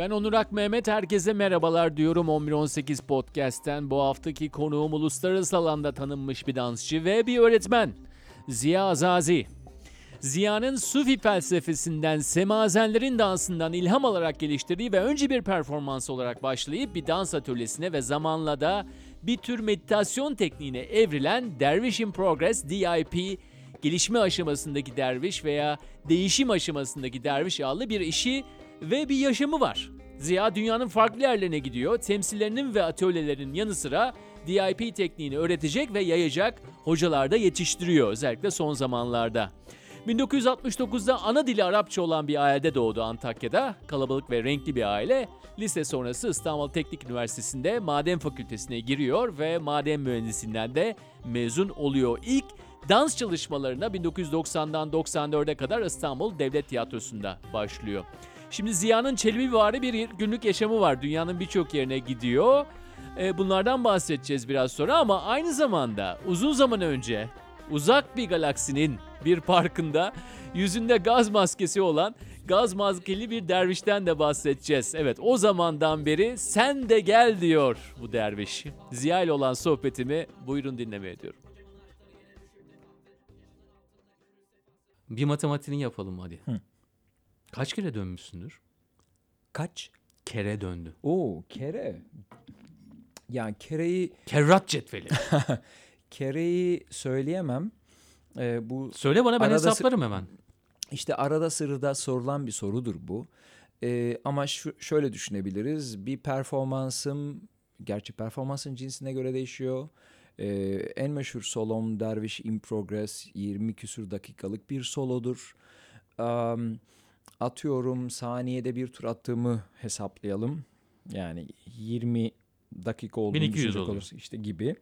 Ben Onur Ak Mehmet, herkese merhabalar diyorum 1118 Podcast'ten. Bu haftaki konuğum uluslararası alanda tanınmış bir dansçı ve bir öğretmen. Ziya Azazi. Ziya'nın Sufi felsefesinden, semazenlerin dansından ilham alarak geliştirdiği ve önce bir performans olarak başlayıp bir dans atölyesine ve zamanla da bir tür meditasyon tekniğine evrilen Dervish in Progress DIP gelişme aşamasındaki derviş veya değişim aşamasındaki derviş adlı bir işi ve bir yaşamı var. Ziya dünyanın farklı yerlerine gidiyor. Temsillerinin ve atölyelerinin yanı sıra DIP tekniğini öğretecek ve yayacak hocalar da yetiştiriyor özellikle son zamanlarda. 1969'da ana dili Arapça olan bir ailede doğdu Antakya'da. Kalabalık ve renkli bir aile. Lise sonrası İstanbul Teknik Üniversitesi'nde maden fakültesine giriyor ve maden mühendisinden de mezun oluyor. İlk dans çalışmalarına 1990'dan 94'e kadar İstanbul Devlet Tiyatrosu'nda başlıyor. Şimdi Ziya'nın Çelebi bir günlük yaşamı var. Dünyanın birçok yerine gidiyor. E, bunlardan bahsedeceğiz biraz sonra ama aynı zamanda uzun zaman önce uzak bir galaksinin bir parkında yüzünde gaz maskesi olan gaz maskeli bir dervişten de bahsedeceğiz. Evet o zamandan beri sen de gel diyor bu derviş. Ziya ile olan sohbetimi buyurun dinlemeye diyorum. Bir matematiğini yapalım hadi. Hı. Kaç kere dönmüşsündür? Kaç? Kere döndü. Oo kere. Yani kereyi Kerrat cetveli. kereyi söyleyemem. Ee, bu Söyle bana ben Arada hesaplarım hemen. işte arada sırada sorulan bir sorudur bu. Ee, ama şu, şöyle düşünebiliriz. Bir performansım, gerçi performansın cinsine göre değişiyor. Ee, en meşhur solom Derviş in Progress 20 küsür dakikalık bir solodur. Am, atıyorum saniyede bir tur attığımı hesaplayalım. Yani 20 dakika olduğunu 1200 düşünecek oluyor. olursak işte gibi.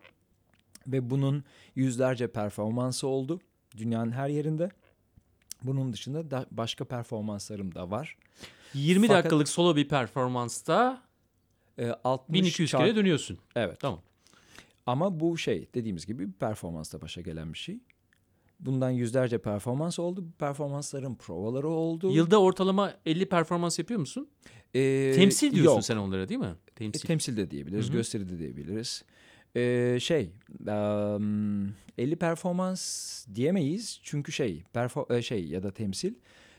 Ve bunun yüzlerce performansı oldu dünyanın her yerinde. Bunun dışında da başka performanslarım da var. 20 Fakat- dakikalık solo bir performansta Ee, 60 1200 çarp- kere dönüyorsun. Evet. Tamam. Ama bu şey dediğimiz gibi bir performansla başa gelen bir şey. Bundan yüzlerce performans oldu. Performansların provaları oldu. Yılda ortalama 50 performans yapıyor musun? Ee, Temsil diyorsun yok. sen onlara değil mi? E, Temsil. temsil de diyebiliriz, Hı hı. gösteri de diyebiliriz. Ee, şey, em, 50 performans diyemeyiz çünkü şey, perfo- e, şey ya da temsil.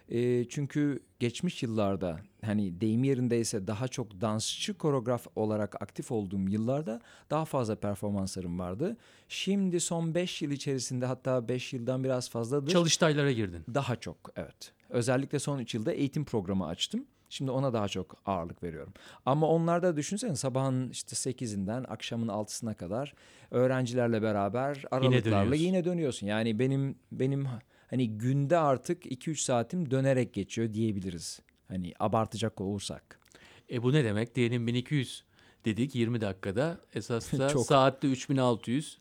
E, çünkü geçmiş yıllarda hani deyim yerindeyse daha çok dansçı koreograf olarak aktif olduğum yıllarda daha fazla performanslarım vardı. Şimdi son 5 yıl içerisinde hatta 5 yıldan biraz fazladır. Çalıştaylara girdin. Daha çok evet. Özellikle son 3 yılda eğitim programı açtım. Şimdi ona daha çok ağırlık veriyorum. Ama onlarda düşünsene sabahın işte 8'inden akşamın 6'sına kadar öğrencilerle beraber aralıklarla dönüyorsun. yine dönüyorsun. Yani benim benim hani günde artık 2-3 saatim dönerek geçiyor diyebiliriz. Hani abartacak olursak. E bu ne demek? Diyelim 1200 dedik 20 dakikada. Esas da saatte 3600.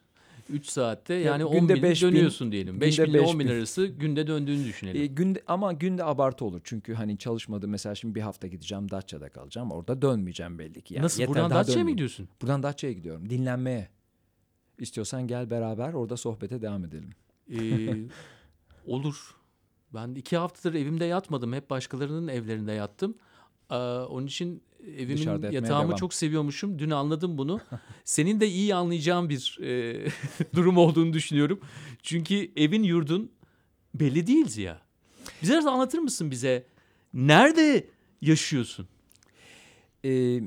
3 saatte yani 10 günde bin 5000, dönüyorsun diyelim. günde 5 bin ile 10 bin 5000. arası günde döndüğünü düşünelim. E, günde ama günde abartı olur. Çünkü hani çalışmadı mesela şimdi bir hafta gideceğim Datça'da kalacağım. Orada dönmeyeceğim belli ki. Yani Nasıl? yeter, Buradan Datça'ya mı gidiyorsun? Buradan Datça'ya gidiyorum. Dinlenmeye. İstiyorsan gel beraber orada sohbete devam edelim. Ee, olur. Ben iki haftadır evimde yatmadım. Hep başkalarının evlerinde yattım. Ee, onun için evimin yatağımı devam. çok seviyormuşum. Dün anladım bunu. Senin de iyi anlayacağın bir e, durum olduğunu düşünüyorum. Çünkü evin yurdun belli değil Ziya. Bize biraz anlatır mısın bize? Nerede yaşıyorsun? Ee,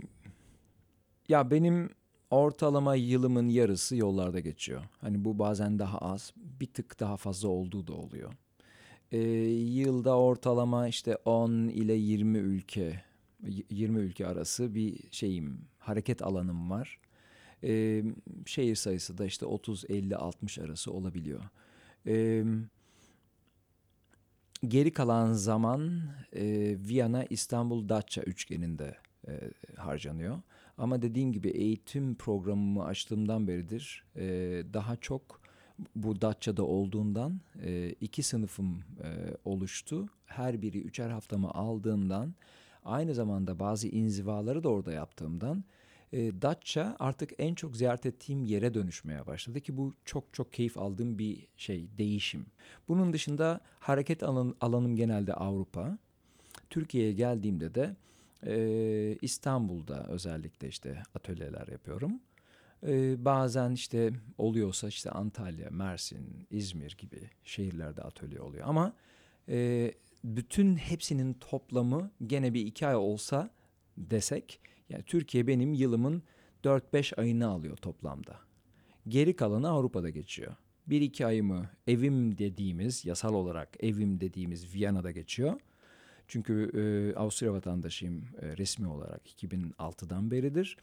ya benim ortalama yılımın yarısı yollarda geçiyor. Hani bu bazen daha az, bir tık daha fazla olduğu da oluyor. Ee, yılda ortalama işte 10 ile 20 ülke, y- 20 ülke arası bir şeyim, hareket alanım var. Ee, şehir sayısı da işte 30, 50, 60 arası olabiliyor. Ee, geri kalan zaman e, Viyana, İstanbul, Datça üçgeninde e, harcanıyor. Ama dediğim gibi eğitim programımı açtığımdan beridir e, daha çok bu Datça'da olduğundan e, iki sınıfım e, oluştu. Her biri üçer haftamı aldığından aynı zamanda bazı inzivaları da orada yaptığımdan e, Datça artık en çok ziyaret ettiğim yere dönüşmeye başladı ki bu çok çok keyif aldığım bir şey, değişim. Bunun dışında hareket alan, alanım genelde Avrupa. Türkiye'ye geldiğimde de Ee, İstanbul'da özellikle işte atölyeler yapıyorum. Ee, bazen işte oluyorsa işte Antalya, Mersin, İzmir gibi şehirlerde atölye oluyor. Ama e, bütün hepsinin toplamı gene bir iki ay olsa desek yani Türkiye benim yılımın 4-5 ayını alıyor toplamda. Geri kalanı Avrupa'da geçiyor. Bir iki ayımı evim dediğimiz, yasal olarak evim dediğimiz Viyana'da geçiyor. Çünkü e, Avusturya vatandaşıyım e, resmi olarak 2006'dan beridir.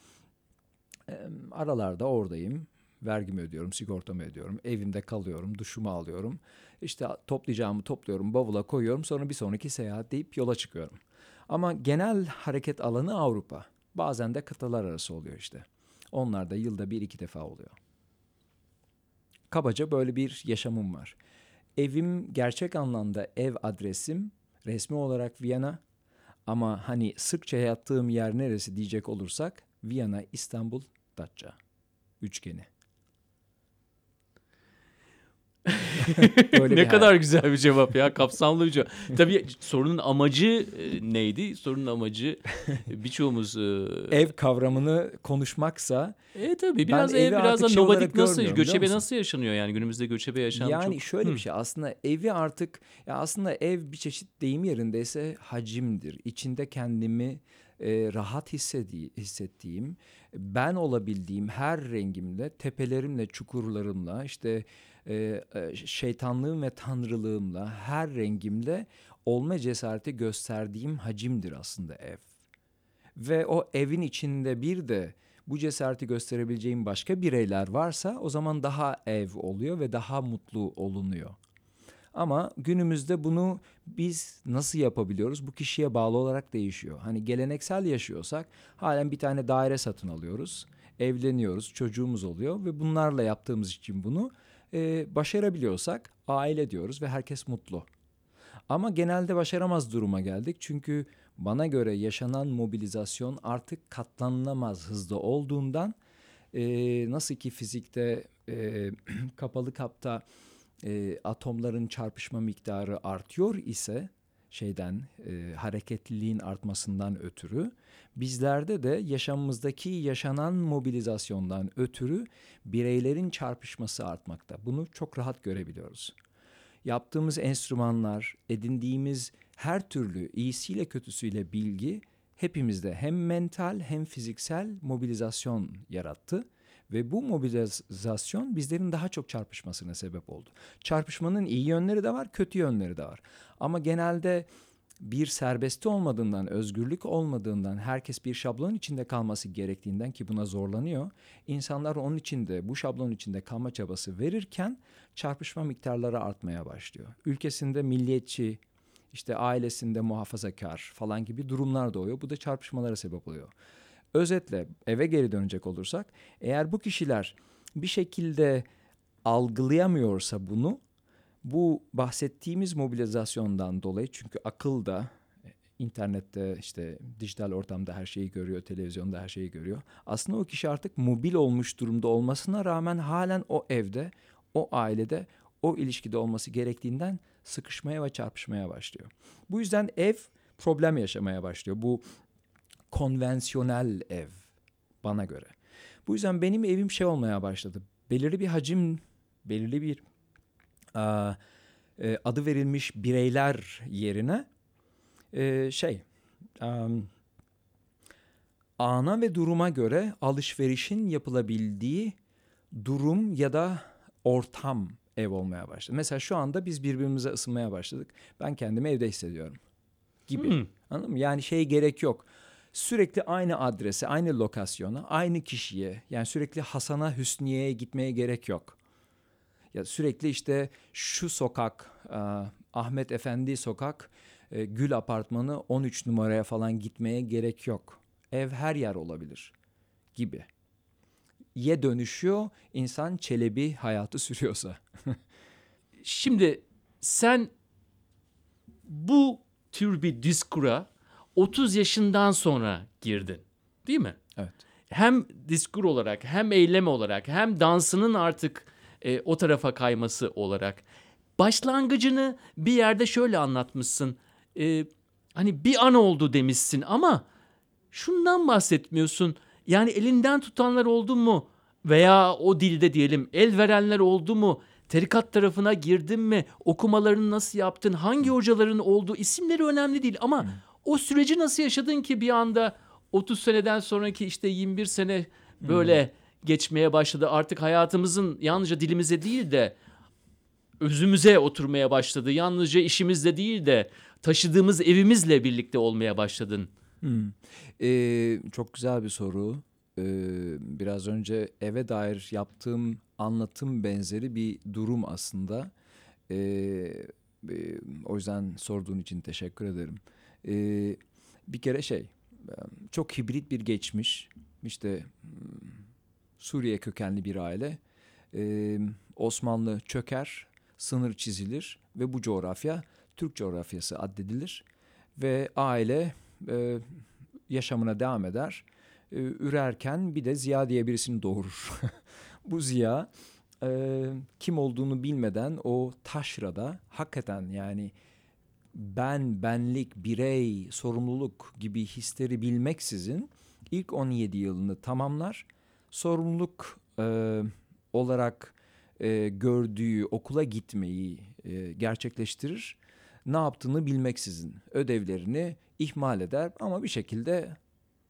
E, aralarda oradayım. Vergimi ödüyorum, sigortamı ödüyorum. Evimde kalıyorum, duşumu alıyorum. İşte toplayacağımı topluyorum, bavula koyuyorum. Sonra bir sonraki seyahat deyip yola çıkıyorum. Ama genel hareket alanı Avrupa. Bazen de kıtalar arası oluyor işte. Onlar da yılda bir iki defa oluyor. Kabaca böyle bir yaşamım var. Evim gerçek anlamda ev adresim resmi olarak Viyana ama hani sıkça yattığım yer neresi diyecek olursak Viyana, İstanbul, Datça üçgeni. ne kadar hayat. güzel bir cevap ya kapsamlı bir cevap. Tabii sorunun amacı e, neydi? Sorunun amacı birçoğumuz e... ev kavramını konuşmaksa e tabii biraz ev biraz da şey nomadik nasıl göçebe nasıl yaşanıyor yani günümüzde göçebe yaşam yani çok... şöyle bir şey aslında evi artık ya aslında ev bir çeşit deyim yerindeyse hacimdir. İçinde kendimi e, rahat hissedi hissettiğim, ben olabildiğim her rengimle, tepelerimle, çukurlarımla, işte e, e, şeytanlığım ve tanrılığımla, her rengimle olma cesareti gösterdiğim hacimdir aslında ev. Ve o evin içinde bir de bu cesareti gösterebileceğim başka bireyler varsa o zaman daha ev oluyor ve daha mutlu olunuyor. Ama günümüzde bunu biz nasıl yapabiliyoruz? Bu kişiye bağlı olarak değişiyor. Hani geleneksel yaşıyorsak halen bir tane daire satın alıyoruz. Evleniyoruz, çocuğumuz oluyor ve bunlarla yaptığımız için bunu e, başarabiliyorsak aile diyoruz ve herkes mutlu. Ama genelde başaramaz duruma geldik çünkü bana göre yaşanan mobilizasyon artık katlanılamaz hızda olduğundan e, nasıl ki fizikte e, kapalı kapta e, atomların çarpışma miktarı artıyor ise şeyden e, hareketliliğin artmasından ötürü bizlerde de yaşamımızdaki yaşanan mobilizasyondan ötürü bireylerin çarpışması artmakta. Bunu çok rahat görebiliyoruz. Yaptığımız enstrümanlar, edindiğimiz her türlü iyisiyle kötüsüyle bilgi hepimizde hem mental hem fiziksel mobilizasyon yarattı ve bu mobilizasyon bizlerin daha çok çarpışmasına sebep oldu. Çarpışmanın iyi yönleri de var, kötü yönleri de var. Ama genelde bir serbesti olmadığından, özgürlük olmadığından, herkes bir şablon içinde kalması gerektiğinden ki buna zorlanıyor. İnsanlar onun içinde, bu şablon içinde kalma çabası verirken çarpışma miktarları artmaya başlıyor. Ülkesinde milliyetçi, işte ailesinde muhafazakar falan gibi durumlar doğuyor. Bu da çarpışmalara sebep oluyor. Özetle eve geri dönecek olursak eğer bu kişiler bir şekilde algılayamıyorsa bunu bu bahsettiğimiz mobilizasyondan dolayı çünkü akıl da internette işte dijital ortamda her şeyi görüyor, televizyonda her şeyi görüyor. Aslında o kişi artık mobil olmuş durumda olmasına rağmen halen o evde, o ailede, o ilişkide olması gerektiğinden sıkışmaya ve çarpışmaya başlıyor. Bu yüzden ev problem yaşamaya başlıyor. Bu konvansiyonel ev bana göre. Bu yüzden benim evim şey olmaya başladı. Belirli bir hacim, belirli bir a, e, adı verilmiş bireyler yerine e, şey um, ana ve duruma göre alışverişin yapılabildiği durum ya da ortam ev olmaya başladı. Mesela şu anda biz birbirimize ısınmaya başladık. Ben kendimi evde hissediyorum gibi. Hmm. Anladın mı? Yani şey gerek yok sürekli aynı adrese, aynı lokasyona, aynı kişiye yani sürekli Hasan'a, Hüsniye'ye gitmeye gerek yok. Ya sürekli işte şu sokak, Ahmet Efendi sokak, e, Gül apartmanı 13 numaraya falan gitmeye gerek yok. Ev her yer olabilir gibi. Ye dönüşüyor, insan çelebi hayatı sürüyorsa. Şimdi sen bu tür bir diskura 30 yaşından sonra girdin. Değil mi? Evet. Hem diskur olarak hem eylem olarak hem dansının artık e, o tarafa kayması olarak başlangıcını bir yerde şöyle anlatmışsın. E, hani bir an oldu demişsin ama şundan bahsetmiyorsun. Yani elinden tutanlar oldu mu? Veya o dilde diyelim el verenler oldu mu? Tarikat tarafına girdin mi? Okumalarını nasıl yaptın? Hangi hocaların oldu? İsimleri önemli değil ama o süreci nasıl yaşadın ki bir anda 30 seneden sonraki işte 21 sene böyle geçmeye başladı. Artık hayatımızın yalnızca dilimize değil de özümüze oturmaya başladı. Yalnızca işimizle değil de taşıdığımız evimizle birlikte olmaya başladın. Hmm. Ee, çok güzel bir soru. Ee, biraz önce eve dair yaptığım anlatım benzeri bir durum aslında. Ee, e, o yüzden sorduğun için teşekkür ederim. Ee, bir kere şey, e, çok hibrit bir geçmiş. İşte hmm, Suriye kökenli bir aile. Ee, Osmanlı çöker, sınır çizilir ve bu coğrafya Türk coğrafyası addedilir. Ve aile e, yaşamına devam eder. E, ürerken bir de Ziya diye birisini doğurur. Bu Ziya e, kim olduğunu bilmeden o taşrada hakikaten yani ben, benlik, birey, sorumluluk gibi hisleri bilmeksizin ilk 17 yılını tamamlar. Sorumluluk e, olarak e, gördüğü okula gitmeyi e, gerçekleştirir. Ne yaptığını bilmeksizin ödevlerini ihmal eder ama bir şekilde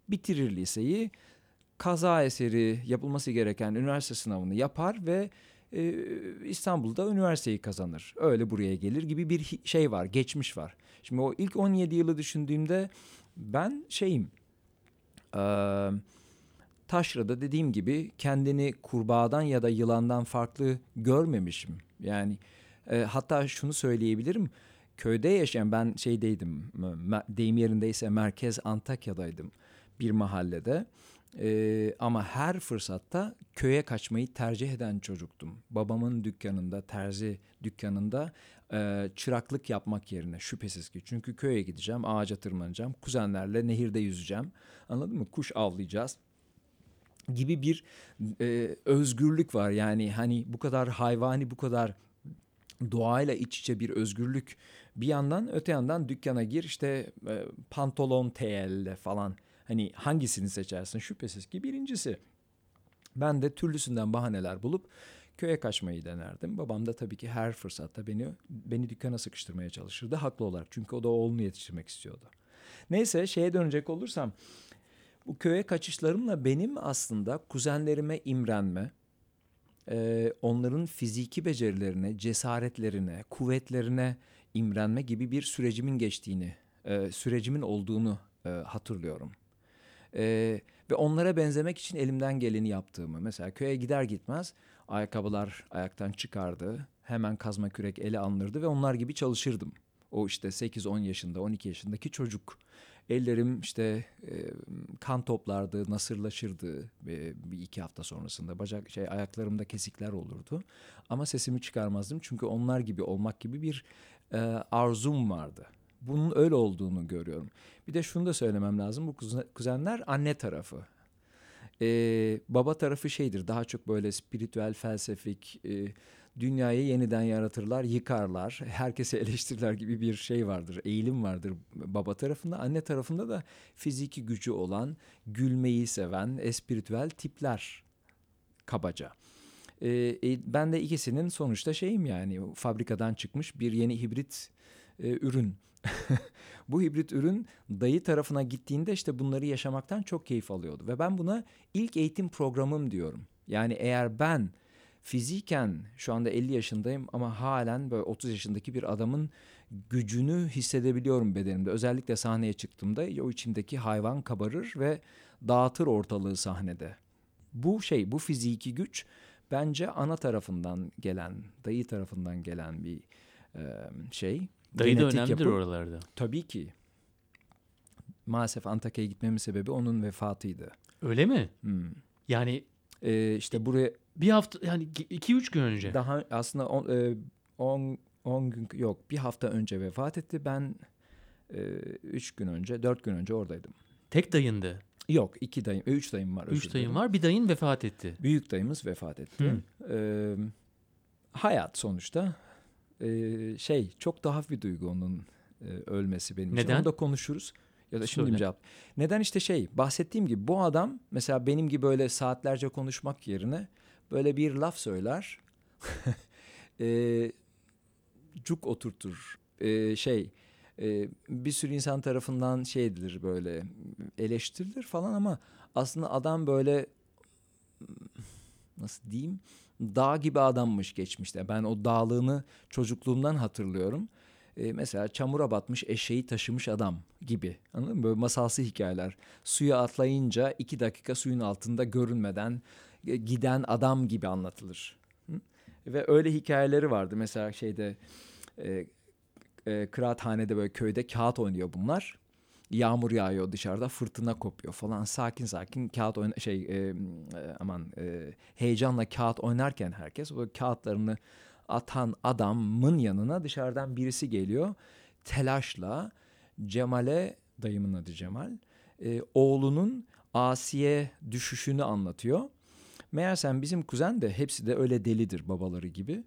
bitirir liseyi. Kaza eseri yapılması gereken üniversite sınavını yapar ve e, İstanbul'da üniversiteyi kazanır. Öyle buraya gelir gibi bir şey var, geçmiş var. Şimdi o ilk 17 yılı düşündüğümde ben şeyim, e, taşrada dediğim gibi kendini kurbağadan ya da yılandan farklı görmemişim. Yani e, hatta şunu söyleyebilirim köyde yaşayan ben şeydeydim deyim yerindeyse merkez Antakya'daydım bir mahallede ee, ama her fırsatta köye kaçmayı tercih eden çocuktum. Babamın dükkanında terzi dükkanında e, çıraklık yapmak yerine şüphesiz ki. Çünkü köye gideceğim ağaca tırmanacağım kuzenlerle nehirde yüzeceğim. Anladın mı? Kuş avlayacağız gibi bir e, özgürlük var. Yani hani bu kadar hayvani bu kadar doğayla iç içe bir özgürlük bir yandan öte yandan dükkana gir işte e, pantolon TL falan hani hangisini seçersin şüphesiz ki birincisi. Ben de türlüsünden bahaneler bulup köye kaçmayı denerdim. Babam da tabii ki her fırsatta beni beni dükkana sıkıştırmaya çalışırdı haklı olarak. Çünkü o da oğlunu yetiştirmek istiyordu. Neyse şeye dönecek olursam bu köye kaçışlarımla benim aslında kuzenlerime imrenme, onların fiziki becerilerine, cesaretlerine, kuvvetlerine imrenme gibi bir sürecimin geçtiğini, sürecimin olduğunu hatırlıyorum. E, ve onlara benzemek için elimden geleni yaptığımı. Mesela köye gider gitmez ayakkabılar ayaktan çıkardı. Hemen kazma kürek ele alınırdı ve onlar gibi çalışırdım. O işte 8-10 yaşında, 12 yaşındaki çocuk. Ellerim işte e, kan toplardı, nasırlaşırdı e, bir iki hafta sonrasında. Bacak şey ayaklarımda kesikler olurdu. Ama sesimi çıkarmazdım çünkü onlar gibi olmak gibi bir e, arzum vardı. Bunun öyle olduğunu görüyorum. Bir de şunu da söylemem lazım. Bu kuzenler anne tarafı. Ee, baba tarafı şeydir daha çok böyle spiritüel, felsefik, e, dünyayı yeniden yaratırlar, yıkarlar, herkesi eleştirirler gibi bir şey vardır, eğilim vardır baba tarafında. Anne tarafında da fiziki gücü olan, gülmeyi seven, espiritüel tipler kabaca. Ee, ben de ikisinin sonuçta şeyim yani fabrikadan çıkmış bir yeni hibrit e, ürün. Bu hibrit ürün dayı tarafına gittiğinde işte bunları yaşamaktan çok keyif alıyordu. Ve ben buna ilk eğitim programım diyorum. Yani eğer ben fiziken şu anda 50 yaşındayım ama halen böyle 30 yaşındaki bir adamın gücünü hissedebiliyorum bedenimde. Özellikle sahneye çıktığımda o içimdeki hayvan kabarır ve dağıtır ortalığı sahnede. Bu şey, bu fiziki güç bence ana tarafından gelen, dayı tarafından gelen bir şey. Dayı da önemlidir yapı. oralarda. Tabii ki. Maalesef Antakya'ya gitmemin sebebi onun vefatıydı. Öyle mi? Hmm. Yani ee, işte buraya bir hafta yani iki üç gün önce. Daha aslında 10 e, on, on gün yok bir hafta önce vefat etti. Ben e, üç gün önce dört gün önce oradaydım. Tek dayındı. Yok iki dayım, e, üç dayım var. Üç dayım var bir dayın vefat etti. Büyük dayımız vefat etti. Ee, hayat sonuçta ee, şey çok tuhaf bir duygu onun e, ölmesi benim Neden? için. Onu da konuşuruz. Ya da şimdi Söyle. cevap? Neden işte şey bahsettiğim gibi bu adam mesela benim gibi böyle saatlerce konuşmak yerine böyle bir laf söyler. e, cuk oturtur. E, şey e, bir sürü insan tarafından şey edilir böyle eleştirilir falan ama aslında adam böyle nasıl diyeyim dağ gibi adammış geçmişte. Ben o dağlığını çocukluğumdan hatırlıyorum. E, mesela çamura batmış eşeği taşımış adam gibi. Anladın mı? Böyle masalsı hikayeler. Suya atlayınca iki dakika suyun altında görünmeden e, giden adam gibi anlatılır. Hı? Ve öyle hikayeleri vardı. Mesela şeyde e, e, kıraathanede böyle köyde kağıt oynuyor bunlar. Yağmur yağıyor dışarıda, fırtına kopuyor falan. Sakin sakin kağıt oyna şey e, e, aman e, heyecanla kağıt oynarken herkes o kağıtlarını atan adamın yanına dışarıdan birisi geliyor. Telaşla Cemal'e dayımın adı Cemal. e, oğlunun Asiye düşüşünü anlatıyor. Meğersem bizim kuzen de hepsi de öyle delidir babaları gibi.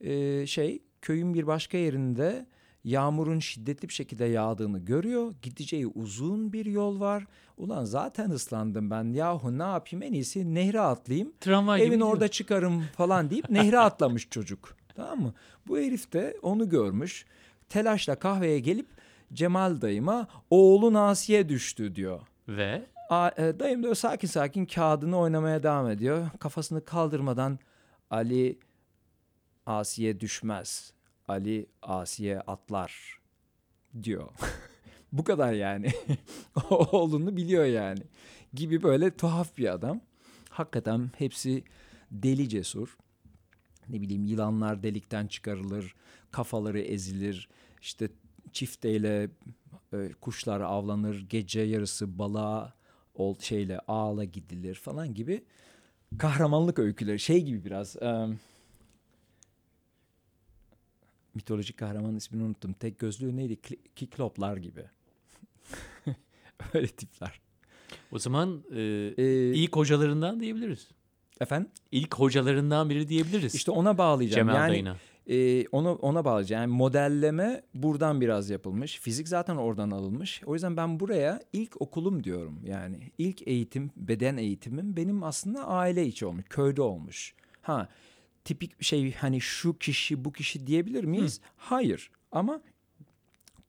E, şey köyün bir başka yerinde yağmurun şiddetli bir şekilde yağdığını görüyor. Gideceği uzun bir yol var. Ulan zaten ıslandım ben. Yahu ne yapayım en iyisi nehre atlayayım. Tramvay gibi Evin gidiyor. orada çıkarım falan deyip nehre atlamış çocuk. Tamam mı? Bu herif de onu görmüş. Telaşla kahveye gelip Cemal dayıma oğlun Asiye düştü diyor. Ve A, e, dayım da sakin sakin kağıdını oynamaya devam ediyor. Kafasını kaldırmadan Ali Asiye düşmez. Ali Asiye atlar diyor. Bu kadar yani. Oğlunu biliyor yani. Gibi böyle tuhaf bir adam. Hakikaten hepsi deli cesur. Ne bileyim yılanlar delikten çıkarılır, kafaları ezilir. İşte çifteyle e, kuşlar avlanır, gece yarısı balığa ol şeyle ağla gidilir falan gibi kahramanlık öyküleri. Şey gibi biraz e, mitolojik kahramanın ismini unuttum. Tek gözlüğü neydi? Kikloplar gibi. Öyle tipler. o zaman e, Ee, ilk hocalarından diyebiliriz. efendim? İlk hocalarından biri diyebiliriz. İşte ona bağlayacağım. Cemal yani dayına. e, onu ona bağlayacağım. Yani modelleme buradan biraz yapılmış. Fizik zaten oradan alınmış. O yüzden ben buraya ilk okulum diyorum. Yani ilk eğitim, beden eğitimim benim aslında aile içi olmuş, köyde olmuş. Ha, tipik bir şey hani şu kişi bu kişi diyebilir miyiz? Hayır. Ama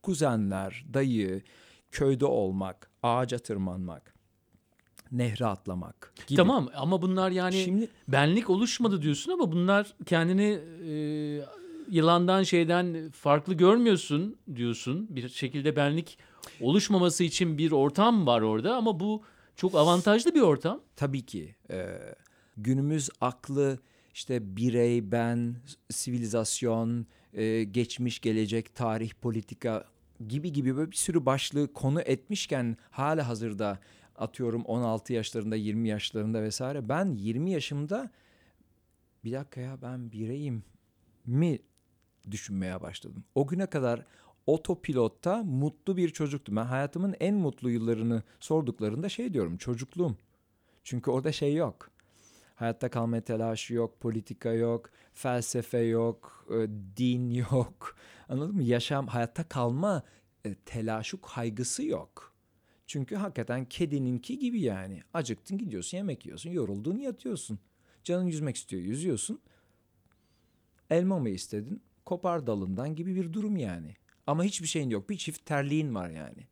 kuzenler, dayı, köyde olmak, ağaca tırmanmak, nehre atlamak gibi. Tamam ama bunlar yani Şimdi benlik oluşmadı diyorsun ama bunlar kendini e, yılandan şeyden farklı görmüyorsun diyorsun. Bir şekilde benlik oluşmaması için bir ortam var orada ama bu çok avantajlı bir ortam. Tabii ki e, günümüz aklı işte birey, ben, sivilizasyon, e, geçmiş, gelecek, tarih, politika gibi gibi böyle bir sürü başlığı konu etmişken hala hazırda atıyorum 16 yaşlarında, 20 yaşlarında vesaire ben 20 yaşımda bir dakika ya ben bireyim mi düşünmeye başladım. O güne kadar otopilotta mutlu bir çocuktum. Ben hayatımın en mutlu yıllarını sorduklarında şey diyorum çocukluğum. Çünkü orada şey yok. Hayatta kalma telaşı yok, politika yok, felsefe yok, e, din yok. Anladın mı? Yaşam, hayatta kalma e, telaşı, kaygısı yok. Çünkü hakikaten kedininki gibi yani. Acıktın gidiyorsun, yemek yiyorsun, yoruldun yatıyorsun. Canın yüzmek istiyor, yüzüyorsun. Elma mı istedin? Kopar dalından gibi bir durum yani. Ama hiçbir şeyin yok. Bir çift terliğin var yani.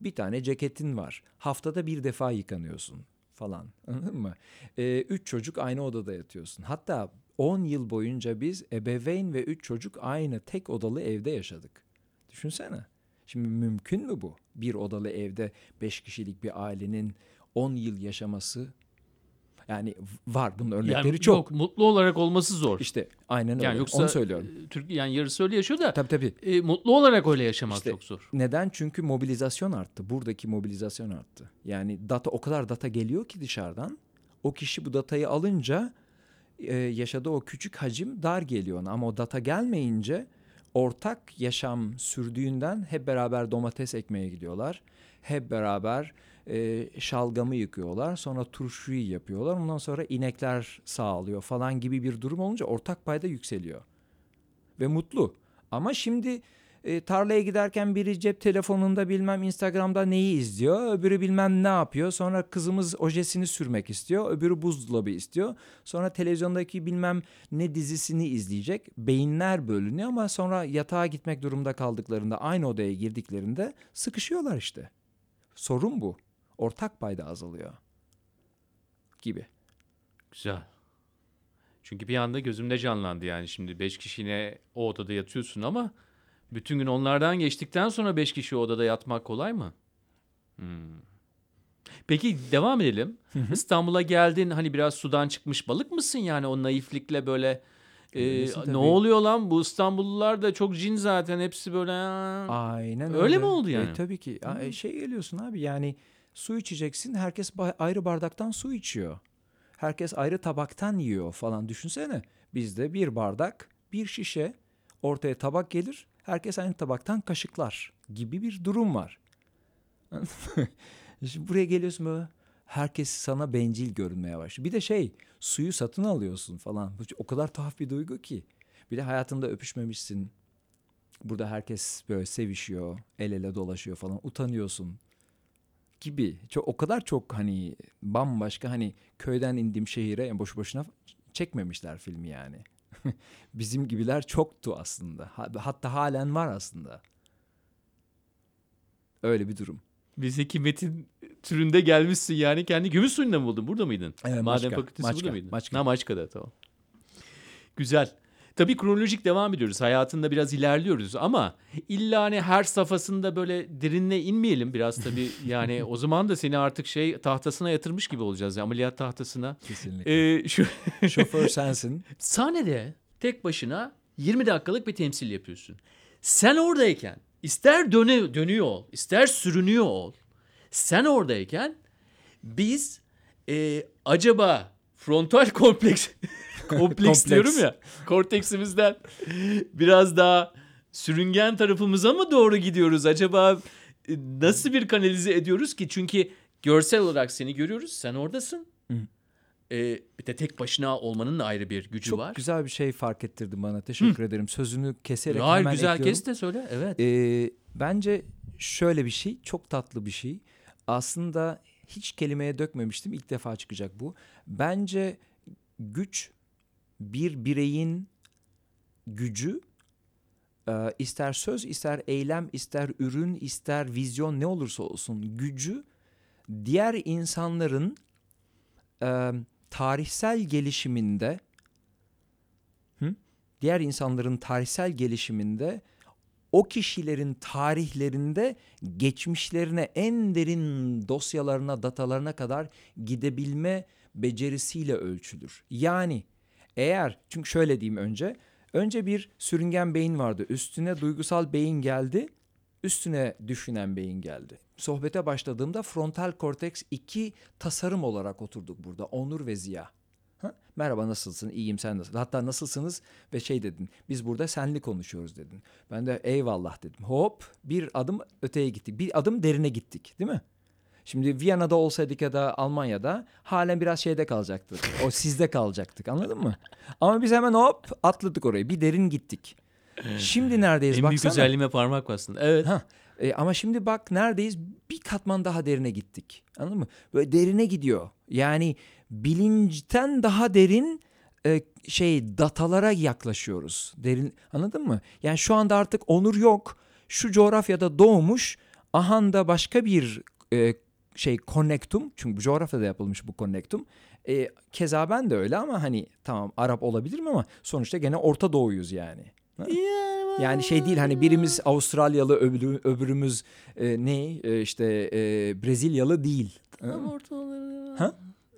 Bir tane ceketin var. Haftada bir defa yıkanıyorsun falan. Anladın mı? Ee, üç çocuk aynı odada yatıyorsun. Hatta 10 yıl boyunca biz ebeveyn ve üç çocuk aynı tek odalı evde yaşadık. Düşünsene. Şimdi mümkün mü bu? Bir odalı evde beş kişilik bir ailenin 10 yıl yaşaması. Yani var bunun örnekleri Yani çok. yok, mutlu olarak olması zor. İşte aynen öyle. yani yoksa Onu söylüyorum. e, Türk yani yarısı öyle yaşıyor da Tabii tabii. e, mutlu olarak öyle yaşamak İşte- çok zor. Neden? Çünkü mobilizasyon arttı. Buradaki mobilizasyon arttı. Yani data o kadar data geliyor ki dışarıdan. O kişi bu datayı alınca e, yaşadığı o küçük hacim dar geliyor ona. Ama o data gelmeyince ortak yaşam sürdüğünden hep beraber domates ekmeye gidiyorlar. Hep beraber e, şalgamı yıkıyorlar. Sonra turşuyu yapıyorlar. Ondan sonra inekler sağlıyor falan gibi bir durum olunca ortak payda yükseliyor. Ve mutlu. Ama şimdi e, tarlaya giderken biri cep telefonunda bilmem Instagram'da neyi izliyor. Öbürü bilmem ne yapıyor. Sonra kızımız ojesini sürmek istiyor. Öbürü buzdolabı istiyor. Sonra televizyondaki bilmem ne dizisini izleyecek. Beyinler bölünüyor ama sonra yatağa gitmek durumunda kaldıklarında aynı odaya girdiklerinde sıkışıyorlar işte. Sorun bu. Ortak payda azalıyor. Gibi. Güzel. Çünkü bir anda gözümde canlandı yani şimdi beş kişi yine o odada yatıyorsun ama bütün gün onlardan geçtikten sonra beş kişi o odada yatmak kolay mı? Hmm. Peki devam edelim. İstanbul'a geldin hani biraz sudan çıkmış balık mısın yani o naiflikle böyle e, ne oluyor lan bu İstanbullular da çok cin zaten hepsi böyle. Aynen Öyle mi oldu E, yani? tabii ki. E, şey geliyorsun abi yani su içeceksin herkes ayrı bardaktan su içiyor. Herkes ayrı tabaktan yiyor falan düşünsene. Bizde bir bardak, bir şişe, ortaya tabak gelir. Herkes aynı tabaktan kaşıklar gibi bir durum var. Şimdi buraya geliyorsun böyle herkes sana bencil görünmeye başlıyor. Bir de şey suyu satın alıyorsun falan. O kadar tuhaf bir duygu ki. Bir de hayatında öpüşmemişsin. Burada herkes böyle sevişiyor, el ele dolaşıyor falan. Utanıyorsun gibi. Çok o kadar çok hani bambaşka hani köyden indiğim şehire yani boşu boşuna çekmemişler filmi yani. Bizim gibiler çoktu aslında. Ha- Hatta halen var aslında. Öyle bir durum. Bizdeki metin türünde gelmişsin yani kendi gümüş suyunda mı buldun? Burada mıydın? Evet, Maden Maçka, fakültesi Maçka, burada mıydın? Maçka. Ha Maçka'da tamam. Güzel. Tabii kronolojik devam ediyoruz. Hayatında biraz ilerliyoruz ama illa hani her safhasında böyle derinine inmeyelim biraz tabii. Yani o zaman da seni artık şey tahtasına yatırmış gibi olacağız. ya, ameliyat tahtasına. Kesinlikle. Ee, şu Şoför sensin. sahnede tek başına 20 dakikalık bir temsil yapıyorsun. Sen oradayken ister döne, dönüyor ol, ister sürünüyor ol. Sen oradayken biz e, acaba frontal kompleks kompleks diyorum ya korteksimizden biraz daha sürüngen tarafımıza mı doğru gidiyoruz? Acaba e, nasıl bir kanalize ediyoruz ki? Çünkü görsel olarak seni görüyoruz. Sen oradasın. Hı. E, bir de tek başına olmanın da ayrı bir gücü Çok var. güzel bir şey fark ettirdin bana. Teşekkür ederim. Sözünü keserek Hayır hemen güzel ekliyorum. kes de söyle. Evet. Ee, bence şöyle bir şey, çok tatlı bir şey. Aslında hiç kelimeye dökmemiştim. İlk defa çıkacak bu. Bence güç bir bireyin gücü e, ister söz, ister eylem, ister ürün, ister vizyon ne olursa olsun gücü diğer insanların e, tarihsel gelişiminde diğer insanların tarihsel gelişiminde o kişilerin tarihlerinde geçmişlerine en derin dosyalarına, datalarına kadar gidebilme becerisiyle ölçülür. Yani eğer çünkü şöyle diyeyim önce. Önce bir sürüngen beyin vardı. Üstüne duygusal beyin geldi. Üstüne düşünen beyin geldi. Sohbete başladığımda frontal korteks iki tasarım olarak oturduk burada. Onur ve Ziya. Ha? Merhaba nasılsın? İyiyim sen nasılsın? Hatta nasılsınız? Ve şey dedin. Biz burada senli konuşuyoruz dedin. Ben de eyvallah dedim. Hop bir adım öteye gittik. Bir adım derine gittik değil mi? Şimdi Viyana'da olsaydık ya da Almanya'da halen biraz şeyde kalacaktık. O sizde kalacaktık anladın mı? Ama biz hemen hop atladık oraya. Bir derin gittik. Şimdi neredeyiz en büyük baksana. özelliğime parmak bastın. Evet. Ha, e, ama şimdi bak neredeyiz? Bir katman daha derine gittik. Anladın mı? Böyle derine gidiyor. Yani bilinçten daha derin e, şey datalara yaklaşıyoruz. Derin anladın mı? Yani şu anda artık onur yok. Şu coğrafyada doğmuş. Ahanda başka bir e, şey konnektum. Çünkü bu coğrafyada yapılmış bu konnektum. E, keza ben de öyle ama hani tamam Arap olabilirim ama sonuçta gene Orta Doğuyuz yani. Yani şey değil hani birimiz Avustralyalı öbürü, öbürümüz e, ne e, işte e, Brezilyalı değil. Tam ortaları. Ha?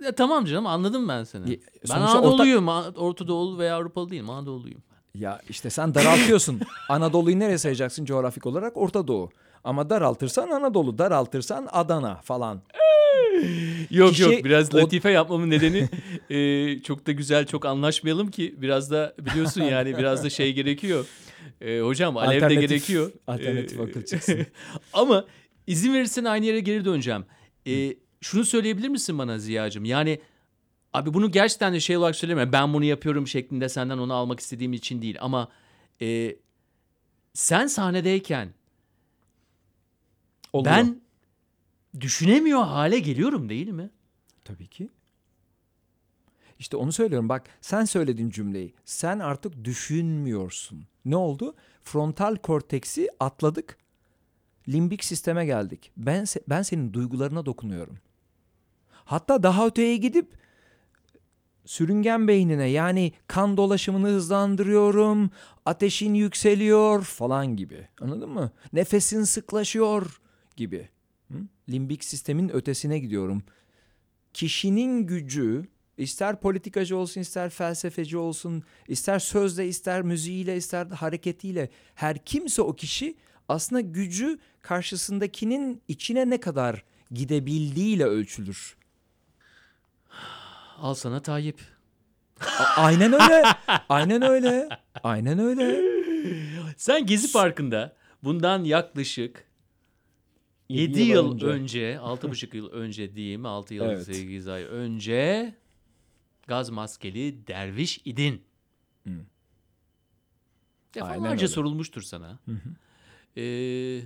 Ya, tamam canım anladım ben seni. Ya, ben Anadolu'yum. orta... Orta Doğulu veya Avrupalı değilim. Anadolu'yum. Ya işte sen daraltıyorsun. Anadolu'yu nereye sayacaksın coğrafik olarak? Orta Doğu. Ama daraltırsan Anadolu, daraltırsan Adana falan. Yok Kişi- yok biraz o- latife yapmamın nedeni e, çok da güzel çok anlaşmayalım ki biraz da biliyorsun yani biraz da şey gerekiyor. E, hocam alev de gerekiyor. alternatif E, akıl çıksın. Ama izin verirsen aynı yere geri döneceğim. E, şunu söyleyebilir misin bana Ziya'cığım? Yani abi bunu gerçekten de şey olarak söylemiyorum. Ben bunu yapıyorum şeklinde senden onu almak istediğim için değil. Ama e, sen sahnedeyken Oluyor. ben düşünemiyor hale geliyorum değil mi? Tabii ki. İşte onu söylüyorum bak sen söyledin cümleyi. Sen artık düşünmüyorsun. Ne oldu? Frontal korteksi atladık. Limbik sisteme geldik. Ben ben senin duygularına dokunuyorum. Hatta daha öteye gidip sürüngen beynine yani kan dolaşımını hızlandırıyorum. Ateşin yükseliyor falan gibi. Anladın mı? Nefesin sıklaşıyor gibi. Hı? Limbik sistemin ötesine gidiyorum kişinin gücü ister politikacı olsun ister felsefeci olsun ister sözle ister müziğiyle ister hareketiyle her kimse o kişi aslında gücü karşısındakinin içine ne kadar gidebildiğiyle ölçülür. Al sana Tayyip. A- aynen öyle. Aynen öyle. Aynen öyle. Sen Gezi Parkı'nda bundan yaklaşık 7 yıl yıl önce. önce, 6,5 yıl önce diyeyim, 6 yıl Evet. 8 ay önce gaz maskeli derviş idin. Hı. Aynen Defalarca sorulmuştur sana. Ee,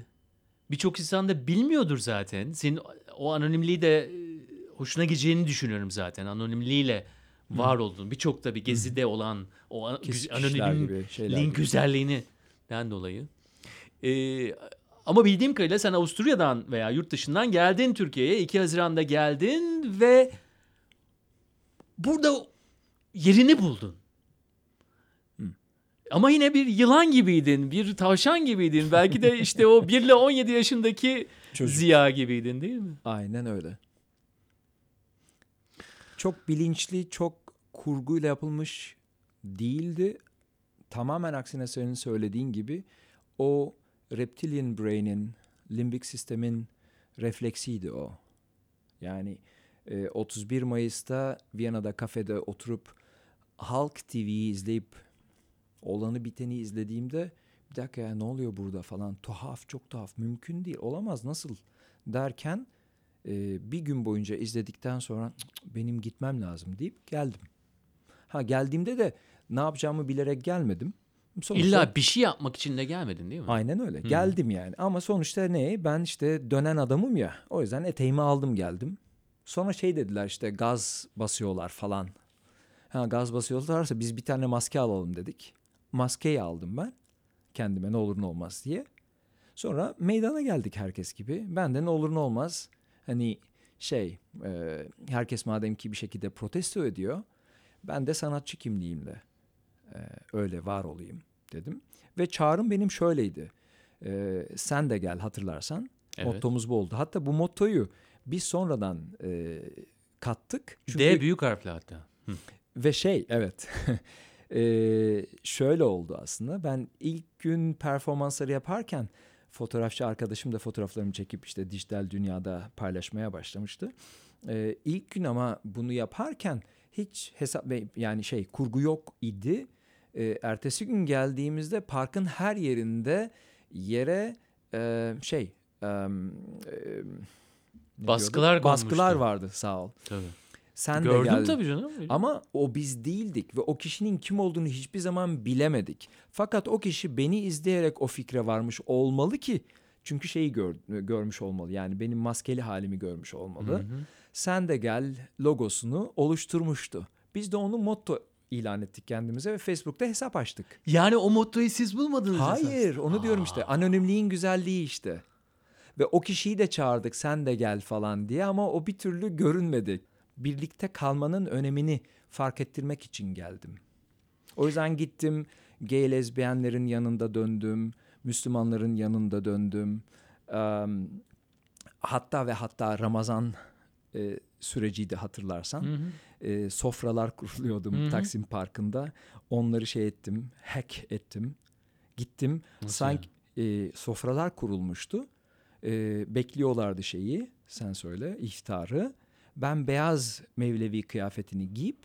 Birçok insan da bilmiyordur zaten. Senin o anonimliği de e, hoşuna gideceğini düşünüyorum zaten. Anonimliğiyle var olduğunu. Birçok tabii gezide olan o anonim link gibi. güzelliğinden dolayı. Ee, ama bildiğim kadarıyla sen Avusturya'dan veya yurt dışından geldin Türkiye'ye. 2 Haziran'da geldin ve burada yerini buldun. Ama yine bir yılan gibiydin, bir tavşan gibiydin. Belki de işte o 1 ile 17 yaşındaki Çocuk. Ziya gibiydin değil mi? Aynen öyle. Çok bilinçli, çok kurguyla yapılmış değildi. Tamamen aksine senin söylediğin gibi o reptilian brain'in, limbik sistemin refleksiydi o. Yani e, 31 Mayıs'ta Viyana'da kafede oturup Halk TV'yi izleyip olanı biteni izlediğimde bir dakika ya ne oluyor burada falan tuhaf çok tuhaf mümkün değil olamaz nasıl derken e, bir gün boyunca izledikten sonra "Cık, benim gitmem lazım deyip geldim. Ha geldiğimde de ne yapacağımı bilerek gelmedim. Sonuçta, İlla bir şey yapmak için de gelmedin değil mi? Aynen öyle. Geldim yani. Ama sonuçta ne? Ben işte dönen adamım ya. O yüzden eteğimi aldım geldim. Sonra şey dediler işte gaz basıyorlar falan. Ha gaz basıyorlarsa biz bir tane maske alalım dedik. Maskeyi aldım ben. Kendime ne olur ne olmaz diye. Sonra meydana geldik herkes gibi. Ben de ne olur ne olmaz. Hani şey e, herkes madem ki bir şekilde protesto ediyor. Ben de sanatçı kimliğimle e, öyle var olayım dedim. Ve çağrım benim şöyleydi. E, sen de gel hatırlarsan. Evet. Mottomuz bu oldu. Hatta bu mottoyu biz sonradan e, kattık. Çünkü D büyük harfle hatta. ve şey evet Ee, şöyle oldu aslında ben ilk gün performansları yaparken fotoğrafçı arkadaşım da fotoğraflarımı çekip işte dijital dünyada paylaşmaya başlamıştı. Ee, ilk gün ama bunu yaparken hiç hesap yani şey kurgu yok idi. Ee, ertesi gün geldiğimizde parkın her yerinde yere e, şey e, e, Baskılar diyorduk? baskılar vardı sağ ol. Tabii. Sen de Gördüm geldin. tabii canım. Ama o biz değildik ve o kişinin kim olduğunu hiçbir zaman bilemedik. Fakat o kişi beni izleyerek o fikre varmış olmalı ki çünkü şeyi gör, görmüş olmalı. Yani benim maskeli halimi görmüş olmalı. Sen de gel logosunu oluşturmuştu. Biz de onu motto ilan ettik kendimize ve Facebook'ta hesap açtık. Yani o mottoyu siz bulmadınız Hayır, esas. onu diyorum işte. Anonimliğin güzelliği işte. Ve o kişiyi de çağırdık sen de gel falan diye ama o bir türlü görünmedi. Birlikte kalmanın önemini fark ettirmek için geldim. O yüzden gittim gay lezbiyenlerin yanında döndüm. Müslümanların yanında döndüm. Hatta ve hatta Ramazan e, süreciydi hatırlarsan. Hı hı. E, sofralar kuruluyordum Hı hı. Taksim Parkı'nda. Onları şey ettim, hack ettim. Gittim. Nasıl sanki e, sofralar kurulmuştu. E, bekliyorlardı şeyi, sen söyle, iftarı. Ben beyaz Mevlevi kıyafetini giyip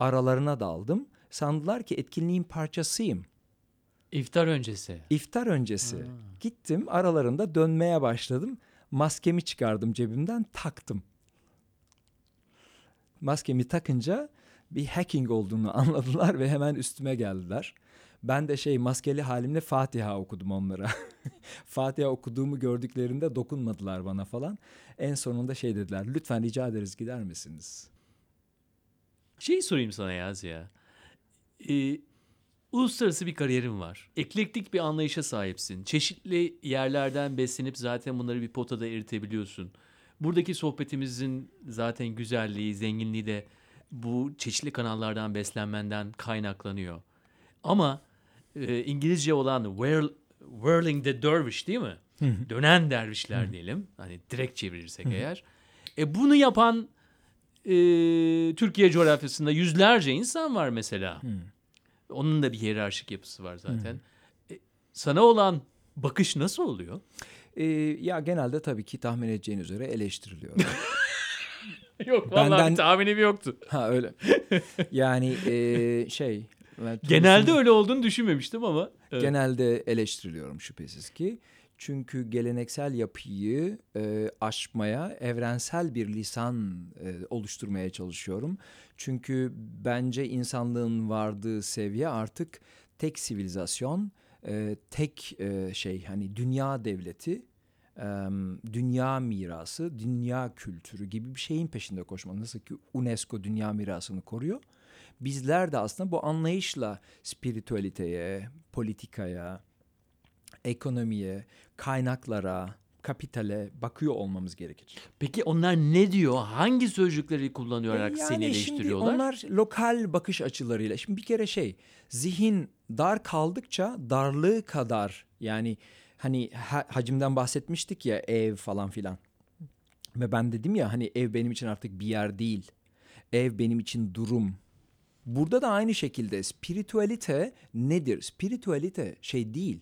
aralarına daldım. Sandılar ki etkinliğin parçasıyım. İftar öncesi. İftar öncesi gittim aralarında dönmeye başladım. Maskemi çıkardım cebimden taktım. Maskemi takınca bir hacking olduğunu anladılar ve hemen üstüme geldiler. Ben de şey maskeli halimle Fatiha okudum onlara. Fatiha okuduğumu gördüklerinde dokunmadılar bana falan. En sonunda şey dediler. Lütfen rica ederiz gider misiniz? Şey sorayım sana ya Ziya. Ee, uluslararası bir kariyerin var. Eklektik bir anlayışa sahipsin. Çeşitli yerlerden beslenip zaten bunları bir potada eritebiliyorsun. Buradaki sohbetimizin zaten güzelliği, zenginliği de bu çeşitli kanallardan beslenmenden kaynaklanıyor. Ama e, İngilizce olan whirl, whirling the dervish değil mi? Dönen dervişler diyelim. Hani direkt çevirirsek eğer. E bunu yapan e, Türkiye coğrafyasında yüzlerce insan var mesela. Onun da bir hiyerarşik yapısı var zaten. E, sana olan bakış nasıl oluyor? Ee, ya genelde tabii ki tahmin edeceğin üzere eleştiriliyor. Yok vallahi Benden- bir tahminim yoktu. ha öyle. Yani e, şey. Genelde öyle olduğunu düşünmemiştim ama. evet. Genelde eleştiriliyorum şüphesiz ki. Çünkü geleneksel yapıyı e, aşmaya, evrensel bir lisan e, oluşturmaya çalışıyorum. Çünkü bence insanlığın vardığı seviye artık tek sivilizasyon, e, tek e, şey hani dünya devleti, dünya mirası, dünya kültürü gibi bir şeyin peşinde koşmak. Nasıl ki UNESCO dünya mirasını koruyor. Bizler de aslında bu anlayışla spiritüaliteye, politikaya, ekonomiye, kaynaklara, kapitale bakıyor olmamız gerekir. Peki onlar ne diyor? Hangi sözcükleri kullanarak E, seni yani eleştiriyorlar? Şimdi onlar lokal bakış açılarıyla. Şimdi bir kere şey, zihin dar kaldıkça darlığı kadar yani hani ha- hacimden bahsetmiştik ya ev falan filan. Ve ben dedim ya hani ev benim için artık bir yer değil. Ev benim için durum. Burada da aynı şekilde spiritüalite nedir? Spiritüalite şey değil.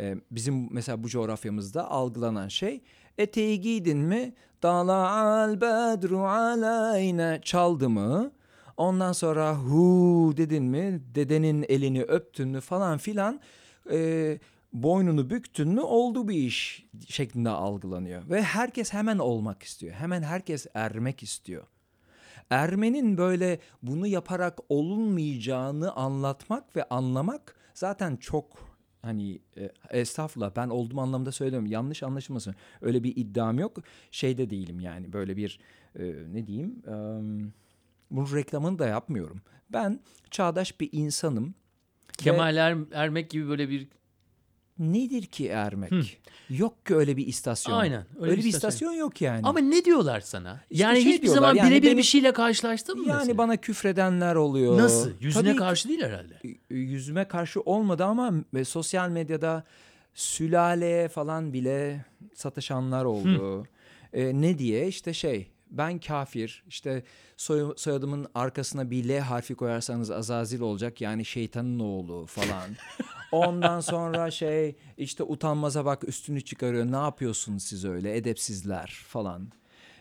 Ee, bizim mesela bu coğrafyamızda algılanan şey eteği giydin mi? Dala al bedru alayne çaldı mı? Ondan sonra hu dedin mi? Dedenin elini öptün mü? falan filan e, boynunu büktün mü? Oldu bir iş. şeklinde algılanıyor. Ve herkes hemen olmak istiyor. Hemen herkes ermek istiyor. Ermenin böyle bunu yaparak olunmayacağını anlatmak ve anlamak zaten çok hani e, estağfurullah ben oldum anlamda söylüyorum yanlış anlaşılmasın. Öyle bir iddiam yok. Şeyde değilim yani böyle bir e, ne diyeyim e, bunun reklamını da yapmıyorum. Ben çağdaş bir insanım. Kemal Er- Ermek gibi böyle bir nedir ki ermek yok ki öyle bir istasyon Aynen, öyle öyle, bir istasyon. istasyon yok yani Ama ne diyorlar sana? İşte yani şey hiçbir diyorlar, zaman yani birebir benim- bir şeyle karşılaştın mı yani mesela? bana küfredenler oluyor Nasıl? Yüzüne Tabii karşı değil herhalde. yüzüme karşı olmadı ama e, sosyal medyada sülaleye falan bile satışanlar oldu. E, ne diye işte şey ben kafir işte soy, soyadımın arkasına bir L harfi koyarsanız Azazil olacak yani şeytanın oğlu falan. Ondan sonra şey işte utanmaza bak üstünü çıkarıyor ne yapıyorsunuz siz öyle edepsizler falan.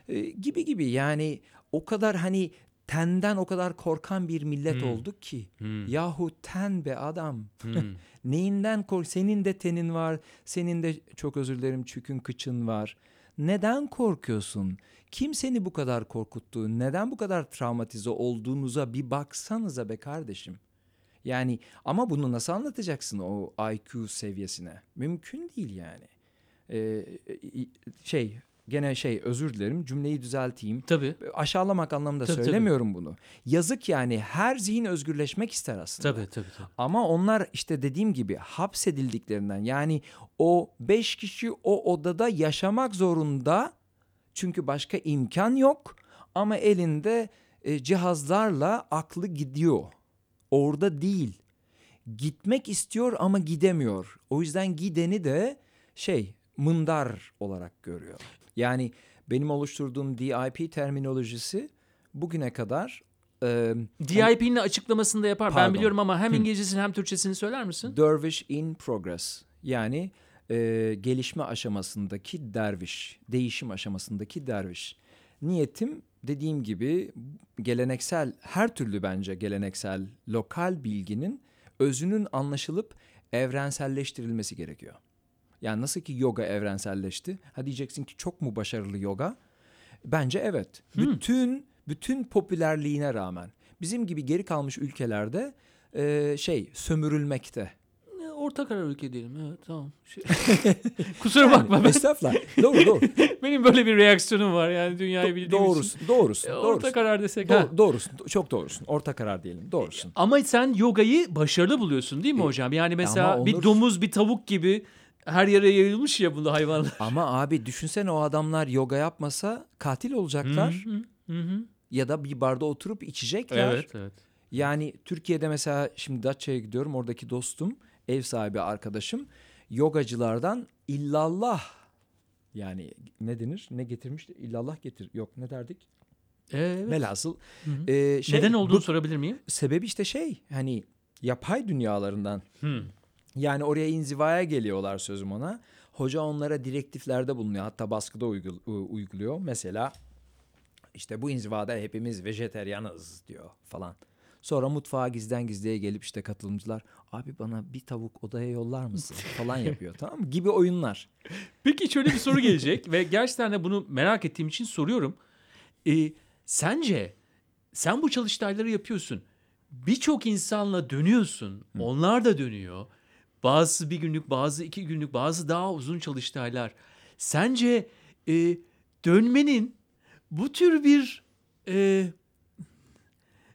E, gibi gibi yani o kadar hani tenden o kadar korkan bir millet olduk ki. Yahu ten be adam. Neyinden kork? Senin de tenin var. Senin de çok özür dilerim çükün kıçın var. Neden korkuyorsun? Kim seni bu kadar korkuttu? Neden bu kadar travmatize olduğunuza bir baksanıza be kardeşim. Yani ama bunu nasıl anlatacaksın o IQ seviyesine? Mümkün değil yani. Ee, şey gene şey özür dilerim cümleyi düzelteyim Tabii. aşağılamak anlamında Tabii, tabii. söylemiyorum bunu. Yazık yani her zihin özgürleşmek ister aslında. Tabii tabii. tabii. Ama onlar işte dediğim gibi hapsedildiklerinden yani o beş kişi o odada yaşamak zorunda çünkü başka imkan yok ama elinde e, cihazlarla aklı gidiyor. Orada değil. Gitmek istiyor ama gidemiyor. O yüzden gideni de şey mındar olarak görüyor. Yani benim oluşturduğum DIP terminolojisi bugüne kadar e, DIP'nin açıklamasını da yapar. Ben Pardon. biliyorum ama hem İngilizcesini hem Türkçesini söyler misin? Dervish in progress yani e, gelişme aşamasındaki derviş, değişim aşamasındaki derviş. Niyetim dediğim gibi geleneksel, her türlü bence geleneksel lokal bilginin özünün anlaşılıp evrenselleştirilmesi gerekiyor. Yani nasıl ki yoga evrenselleşti? Ha diyeceksin ki çok mu başarılı yoga? Bence evet. Bütün bütün popülerliğine rağmen bizim gibi geri kalmış ülkelerde e, şey sömürülmekte. Orta karar ülke diyelim. Evet tamam. Şey- Kusura Yani, bakma ben, Estağfurullah. doğru doğru. benim böyle bir reaksiyonum var yani dünyayı bildiğim için. doğrusun. Doğrusun. E, doğrusun. Orta karar desek. Do- ha. doğrusun. Çok doğrusun. Orta karar diyelim. Doğrusun. Ama sen yogayı başarılı buluyorsun değil mi E, hocam? Yani mesela ama bir Onur- domuz, bir tavuk gibi her yere yayılmış ya bunda hayvanlar. Ama abi düşünsene o adamlar yoga yapmasa katil olacaklar. Hı hı, hı hı. Ya da bir barda oturup içecekler. Evet, evet. Yani Türkiye'de mesela şimdi Datça'ya gidiyorum. Oradaki dostum, ev sahibi arkadaşım yogacılardan illallah yani ne denir? Ne getirmiş? İllallah getir. Yok ne derdik? Evet. Velhasıl Hı hı. e, şey, Neden olduğunu bu sorabilir miyim? sebebi işte şey hani yapay dünyalarından. Hı. Yani oraya inzivaya geliyorlar sözüm ona. Hoca onlara direktiflerde bulunuyor. Hatta baskıda uygul- uyguluyor. Mesela işte bu inzivada hepimiz vejeteryanız diyor falan. Sonra mutfağa gizden gizliye gelip işte katılımcılar abi bana bir tavuk odaya yollar mısın falan yapıyor tamam mı? Gibi oyunlar. Peki şöyle bir soru gelecek ve gerçekten de bunu merak ettiğim için soruyorum. Ee, sence sen bu çalıştayları yapıyorsun. Birçok insanla dönüyorsun. Onlar da dönüyor. Bazı bir günlük, bazı iki günlük, bazı daha uzun çalıştaylar. Sence e, dönmenin bu tür bir e,